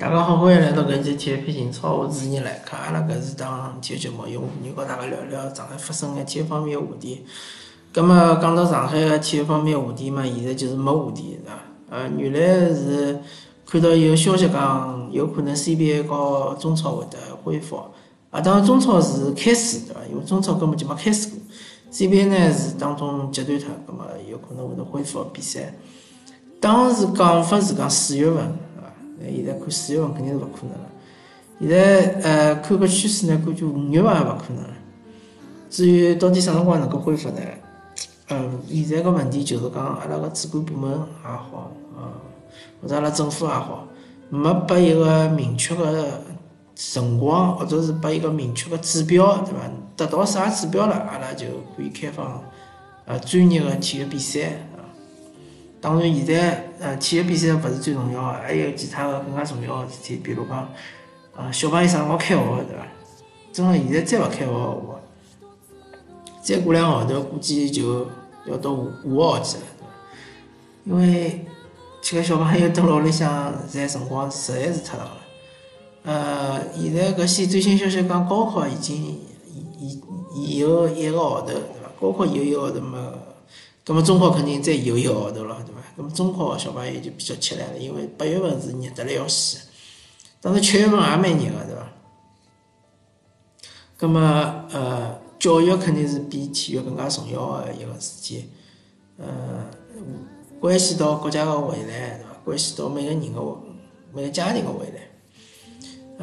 大家好，欢迎来到搿期体育篇情操，我是主持人来客。阿拉搿是档体育节目，用妇女和大家聊聊上海发生个体育方面个话题。葛末讲到上海个体育方面个话题嘛，现在就是没话题，是伐？呃，原来是看到有消息讲，有可能 CBA 和中超会得恢复。啊，当然中超是开始，对伐？因为中超根本就没开始过。CBA 呢是当中截断脱，葛末有可能会得恢复比赛。当时讲法是讲四月份。现在看四月份肯定是勿可能了。现在呃看个趋势呢，感觉五月份也勿可能了。至于到底啥辰光能够恢复呢？嗯，现在个问题就是讲，阿拉个主管部门也好，啊，或者阿拉政府也好，没拨一个明确个辰光，或者是拨一个明确个指标，对伐？达到啥指标了，阿拉就可以开放呃专业个体育比赛。当然，现在呃，体育比赛勿是最重要个，还有其他个更加重要个事体，比如讲，呃，小朋友啥辰光开学，对伐？真个现在再勿开学个话，再过两个号头，估计就要到下下个学期了，对伐？因为几个小朋友蹲辣屋里向，现在辰光实在是太长了。呃，现在搿些最新消息讲，高考已经以以以后一个号头，对伐？高考以后一个号头没。那么中考肯定再有一个号头了，对伐？那么中考小朋友就比较吃力了，因为八月份是热得来要死，当时七月份也蛮热个，对伐？那么呃，教育肯定是比体育更加重要个一个事体，呃，关系到国家个未来，对伐？关系到每个人个每个家庭个未来。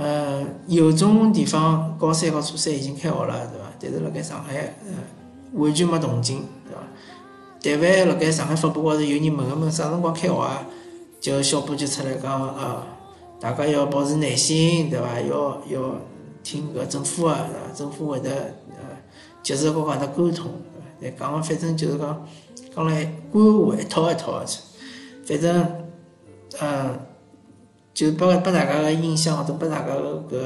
呃，有种地方高三和初三已经开学了，对伐？但是辣盖上海，呃，完全没动静，对伐？但凡辣盖上海发布高头有人问个问啥辰光开学啊，就小波就出来讲啊，大家要保持耐心，对伐？要要听搿政府个，政府会得呃及时跟阿拉沟通。但讲个反正就是讲讲来官话一套一套个，反正呃就拨拨大家个印象或者拨大家个搿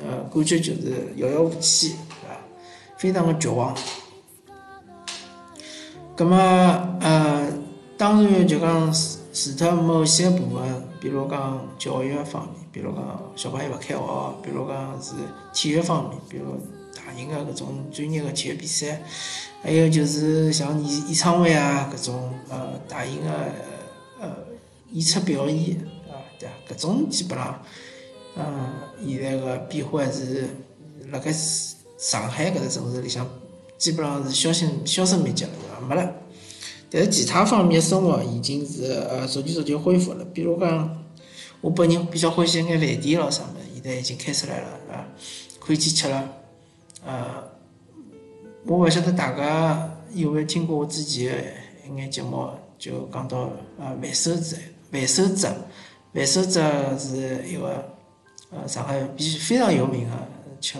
呃感觉就是遥遥无期，对伐？非常个绝望。葛末呃，当然就讲除脱某些部分，比如讲教育方面，比如讲小朋友勿开学，比如讲是体育方面，比如大型个搿种专业个体育比赛，还有就是像演演唱会啊搿种呃大型个呃演出表演啊，对伐？搿种基本上，嗯，现在个变化是辣盖上海搿个城市里向。基本上是销声销声灭迹了，没了。但是其他方面生活已经是呃逐渐逐渐恢复了。比如讲，我本人比较欢喜眼饭店咯啥物事，现在已经开出来了，对伐？可以去吃了。呃，我勿晓得大家有没有听过我之前一眼节目，就讲到呃万寿子，万寿子，万寿子是一个呃上海比非常有名的吃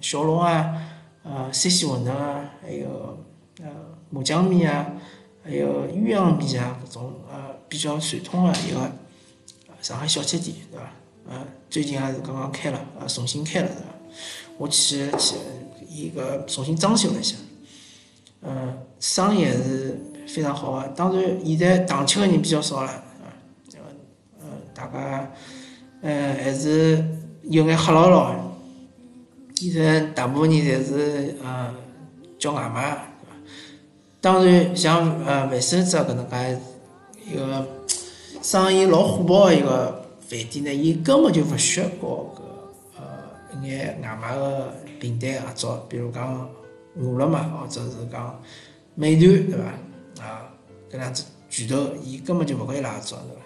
小笼啊。呃，山西馄饨啊，还有麻酱面啊，还有鸳鸯面啊，搿种呃比较传统的一个上海小吃店，对伐？呃，最近也是刚刚开了，呃，重新开了，对伐？我去去伊个重新装修了一下，嗯，生意还是非常好个。当然，现在打吃个人比较少了，啊，呃，大家呃还是有眼黑牢牢。现在大部分人侪是呃叫外卖，当然，像呃万寿子搿能介一个生意老火爆个一个饭店呢，伊根本就勿需要搞搿呃一眼外卖个平台合作，比如讲饿了么，或者是讲美团，对伐？啊，搿两只巨头，伊根本就勿会伊拉合作，对伐？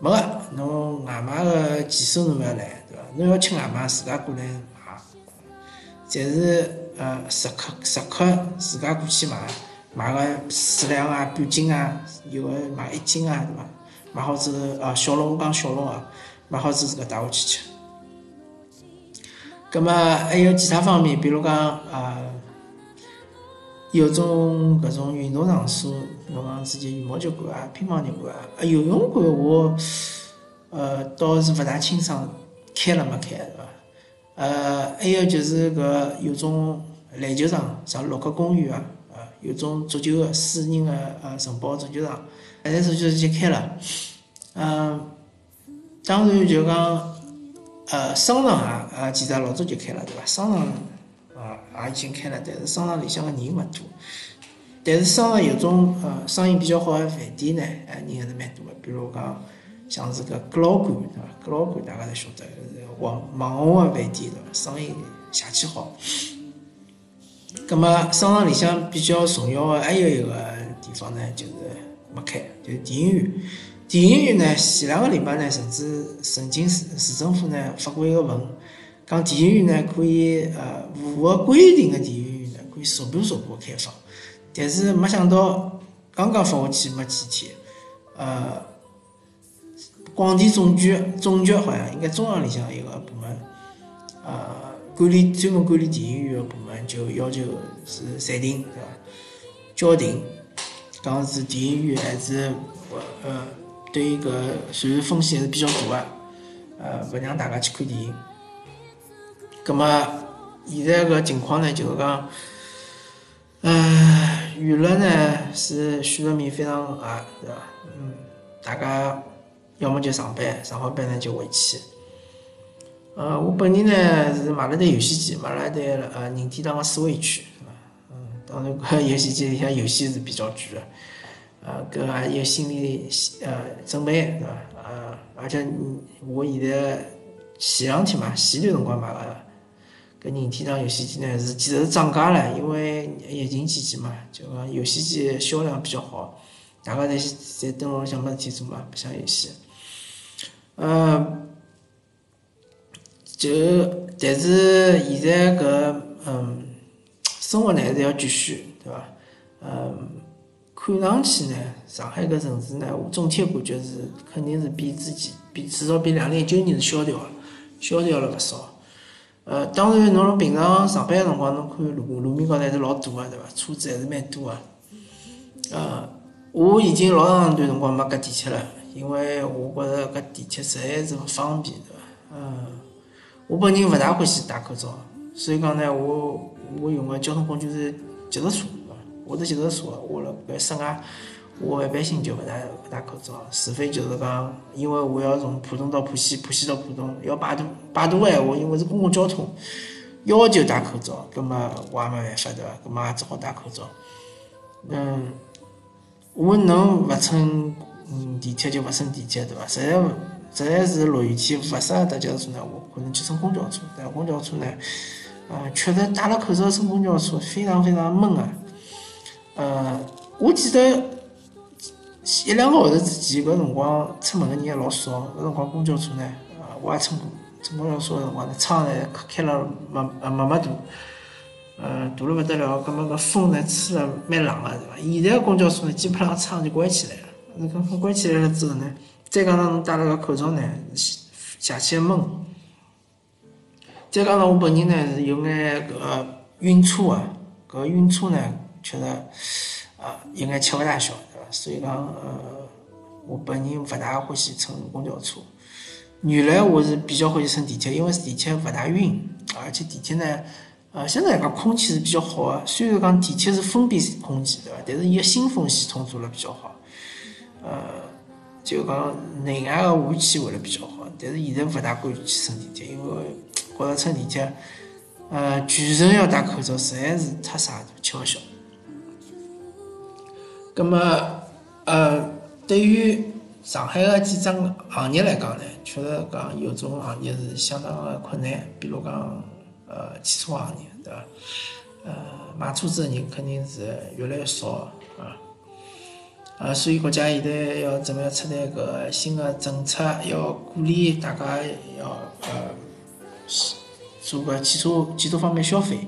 没个，侬外卖个骑手侬要来，对伐？侬要吃外卖，自家过来买。侪是呃食客食客自家过去买，买个四两啊、半斤啊，有个买一斤啊，对伐？买好之后啊，小笼讲小笼啊，买好之后自家带回去吃。葛末还有其他方面，比如讲啊，有种搿种运动场所，比如讲之前羽毛球馆啊、乒乓球馆啊，啊游泳馆我呃倒是勿大清爽，开了没开，对伐？呃，还有就是搿有种篮球场，像洛克公园啊，有种足球个私人个呃承包足球场，现在足球场已经开了。嗯，当然就讲，呃，商场啊啊，其实老早就开了，对伐？商场啊也已经开了，但是商场里向个人勿多。但是商场有种呃生意比较好的饭店呢，哎，人还是蛮多的。比如讲，像是个阁老馆，对伐？阁老馆大家侪晓得，网网红个饭店，对伐？生意邪气好。葛末商场里向比较重要的还有一个地方呢，就是没开，就是电影院。电影院呢，前两个礼拜呢，甚至曾经市市政府呢发过一个文，讲电影院呢可以呃符合规定的电影院呢可以逐步逐步开放。但是没想到，刚刚发下去没几天，呃，广电总局总局好像应该中央里向一个部门，呃，管理专门管理电影院的部门就要求是暂停，是伐？叫停，讲是电影院还是呃，对于搿传染风险还是比较大的，呃，勿让大家去看电影。葛末现在搿情况呢，就是讲。嗯，娱乐呢是需求面非常大，对吧？嗯，大家要么就上班，上好班呢就回去。呃，我本人呢是买了台游戏机，买了台呃任天堂的 Switch，是吧？嗯，当然搿游戏机里向游戏是比较贵的，呃，搿也有心理呃准备，对吧？呃，而且我现在前两天嘛，前段辰光买个。搿任天堂游戏机呢是其实是涨价了，因为疫情期间嘛，就讲游戏机销量比较好，大家侪侪蹲辣屋里向没事体做嘛，白相游戏。呃，就但是现在搿嗯生活呢还是要继续，对伐？嗯，看上去呢，上海搿城市呢，我总体感觉是肯定是比之前比至少比两零一九年是萧条了，萧条了勿少。呃，当然，侬平常上班个辰光，侬看路路面高头还是老堵个，对伐？车子还是蛮多个。呃，我已经老长一段辰光没搭地铁了，因为我觉着搿地铁实在是勿方便，对伐？嗯，我本人勿大欢喜戴口罩，所以讲呢，我我用个交通工具是脚踏车，我的脚踏车，我辣搿室外。我一般性就勿戴勿戴口罩，除非就是讲，因为我要从浦东到浦西，浦西到浦东要摆渡，摆渡个闲话，因为是公共交通，要求戴口罩，葛末我也没办法对伐？葛末也只好戴口罩。嗯，我能勿乘嗯地铁就勿乘地铁对伐？实在实在是落雨天勿适合搭脚踏车呢，我可能去乘公交车。但公交车呢，呃，确实戴了口罩乘公交车非常非常闷啊。呃，我记得。一两个号头之前，搿辰光出门个人也老少。搿辰光公交车呢，呃，我也乘过。乘公交车个辰光呢，窗呢开了没没没大，呃，大了勿得了。葛末搿风呢吹了蛮冷个，是伐？现在公交车呢，基本上窗就关起来了。那搿风关起来了之后呢，再加上侬戴了个口罩呢，邪气闷。再加上我本人呢是有眼搿晕车个，搿晕车呢确实啊有眼吃勿大消。所以讲，呃，我本人勿大欢喜乘公交车。原来我是比较欢喜乘地铁，因为地铁勿大晕，而且地铁呢，呃，相对来讲空气是比较好的。虽然讲地铁是封闭空气，对伐？但是伊个新风系统做了比较好，呃，就讲内外个换气会得比较好。但是现在勿大敢去乘地铁，因为觉着乘地铁，呃，全程要戴口罩，实在是太傻吃勿消。那么。呃，对于上海的几桩行业来讲呢，确实讲有种行业是相当的困难，比如讲呃汽车行业，对伐？呃，买车子的人肯定是越来越少啊，啊，所以国家现在要准备出台个新的政策，要鼓励大家要呃做个汽车汽车方面消费，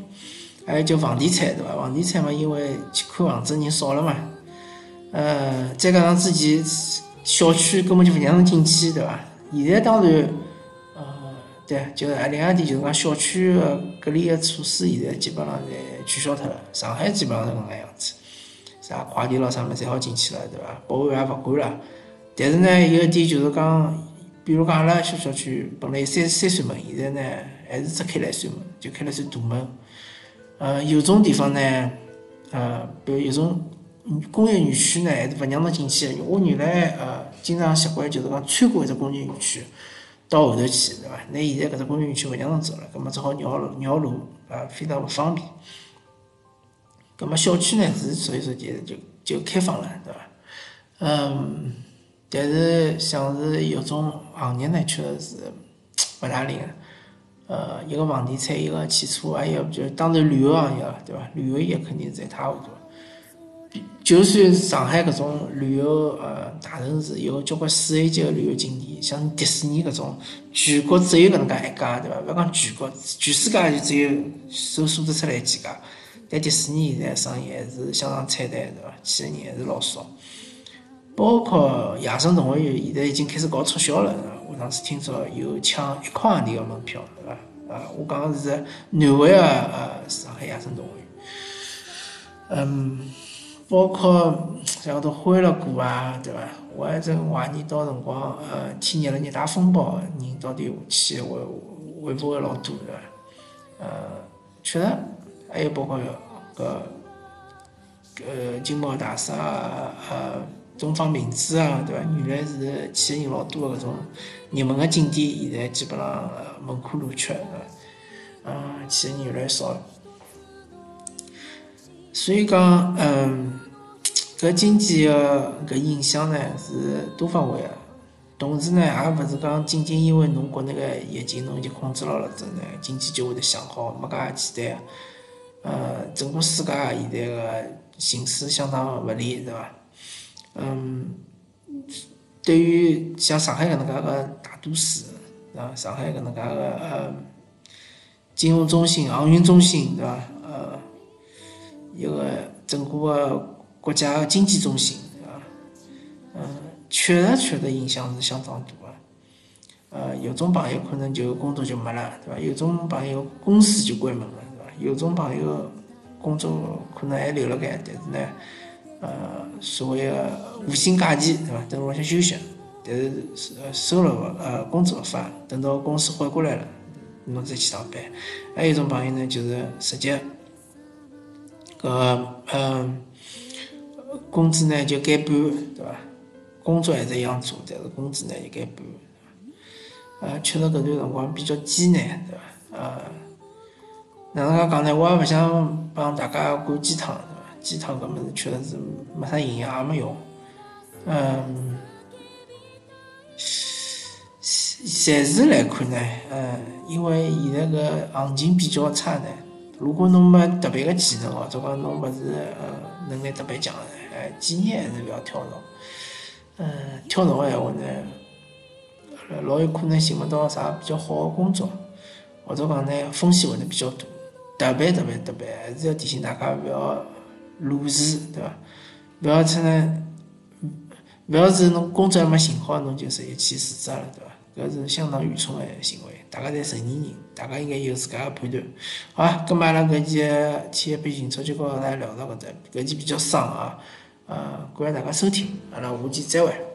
还有就房地产，对伐？房地产嘛，因为去看房子人少了嘛。呃，再加上之前小区根本就勿让人进去，对伐？现在当然，呃，对，就是另外一点就是讲小区的隔离的措施现在基本上侪取消脱了。上海基本上是搿能介样子，啥快递咯啥物事侪好进去了，对伐？保安也勿管了。但是呢，有一点就是讲，比如讲阿拉小小区本来三三扇门，现在呢还是只开了一扇门，就开了扇大门。呃，有种地方呢，呃，比如有种。工业园区呢，还是勿让侬进去的。我原来呃经常习惯就是讲穿过一只工业园区到后头去，对伐？那现在搿只工业园区勿让侬走了，葛末只好绕绕路啊，非常勿方便。葛末小区呢是所以说就就就开放了，对伐？嗯，但是像是有种行业呢，确实是勿大灵。呃，一个房地产，一个汽车，还有就当然旅游行业了，对伐？旅游业肯定是一塌糊涂。就算上海搿种旅游呃大城市，有交关四 A 级个旅游景点，像迪士尼搿种，全国只有搿能介一家，对伐？勿要讲全国，全世界就只有数数得出来几家。但迪士尼现在生意还是相当惨淡，对伐？去个人还是老少。包括野生动物园，现在已经开始搞促销了。我上次听说有抢一块洋钿个门票，对伐？啊，我讲个是南汇个呃上海野生动物园。嗯，包括像搿种欢乐谷啊，对伐？我还真怀疑到辰光，呃，天热了热带风暴，人到底下去会会勿会老多，对伐？呃，确实，还有包括搿呃金茂大厦呃。东方明珠啊，对伐？原来是去个人老多个搿种热门个景点，现在基本上门可罗雀，对伐？啊，去个人越来越少了。所以讲，嗯，搿经济个搿影响呢是多方位个，同时呢也勿是讲仅仅因为侬国内个疫情侬已经控制牢了之后呢，经济就会得向好，没介简单。呃，整个世界现在个形势相当勿利，对伐？嗯，对于像上海搿能介个大都市，啊，上海搿能介个呃金融中心、航运中心，对伐？呃，一个整个个国家个经济中心，对伐？嗯，确实确实影响是相当大个。呃，有种朋友可能就工作就没了，对伐？有种朋友公司就关门了，有种朋友工作可能还留辣盖，但是呢？呃，所谓个无薪假期，对伐？等屋里向休息，但是呃收入勿呃工资勿发，等到公司缓过来了，侬再去上班。还有一种朋友呢，就是直接搿嗯工资呢就减半，对伐？工作还是一样做，但是工资呢就减半。呃，确实搿段辰光比较艰难，对伐？呃，哪能介讲呢？我也勿想帮大家灌鸡汤。鸡汤搿物事确实是没啥营养，也没用。嗯，暂时来看呢，嗯，因为现在搿行情比较差呢。如果侬没特别个技能或者讲侬勿是呃能力特别强的，哎，建议还是勿要跳槽。嗯，跳槽个闲话呢，老有可能寻勿到啥比较好个工作，或者讲呢风险会得比较大。特别特别特别，还是要提醒大家勿要。裸辞，对伐？勿要出呢，勿要是侬工作还没寻好，侬就直接去辞职了，对伐？搿是相当愚蠢个行为。大家侪成年人，大家应该有自家个判断。好，咁阿拉搿期天一杯情操就跟大家聊到搿搭，搿期比较伤啊，呃，感谢大家收听，阿拉下期再会。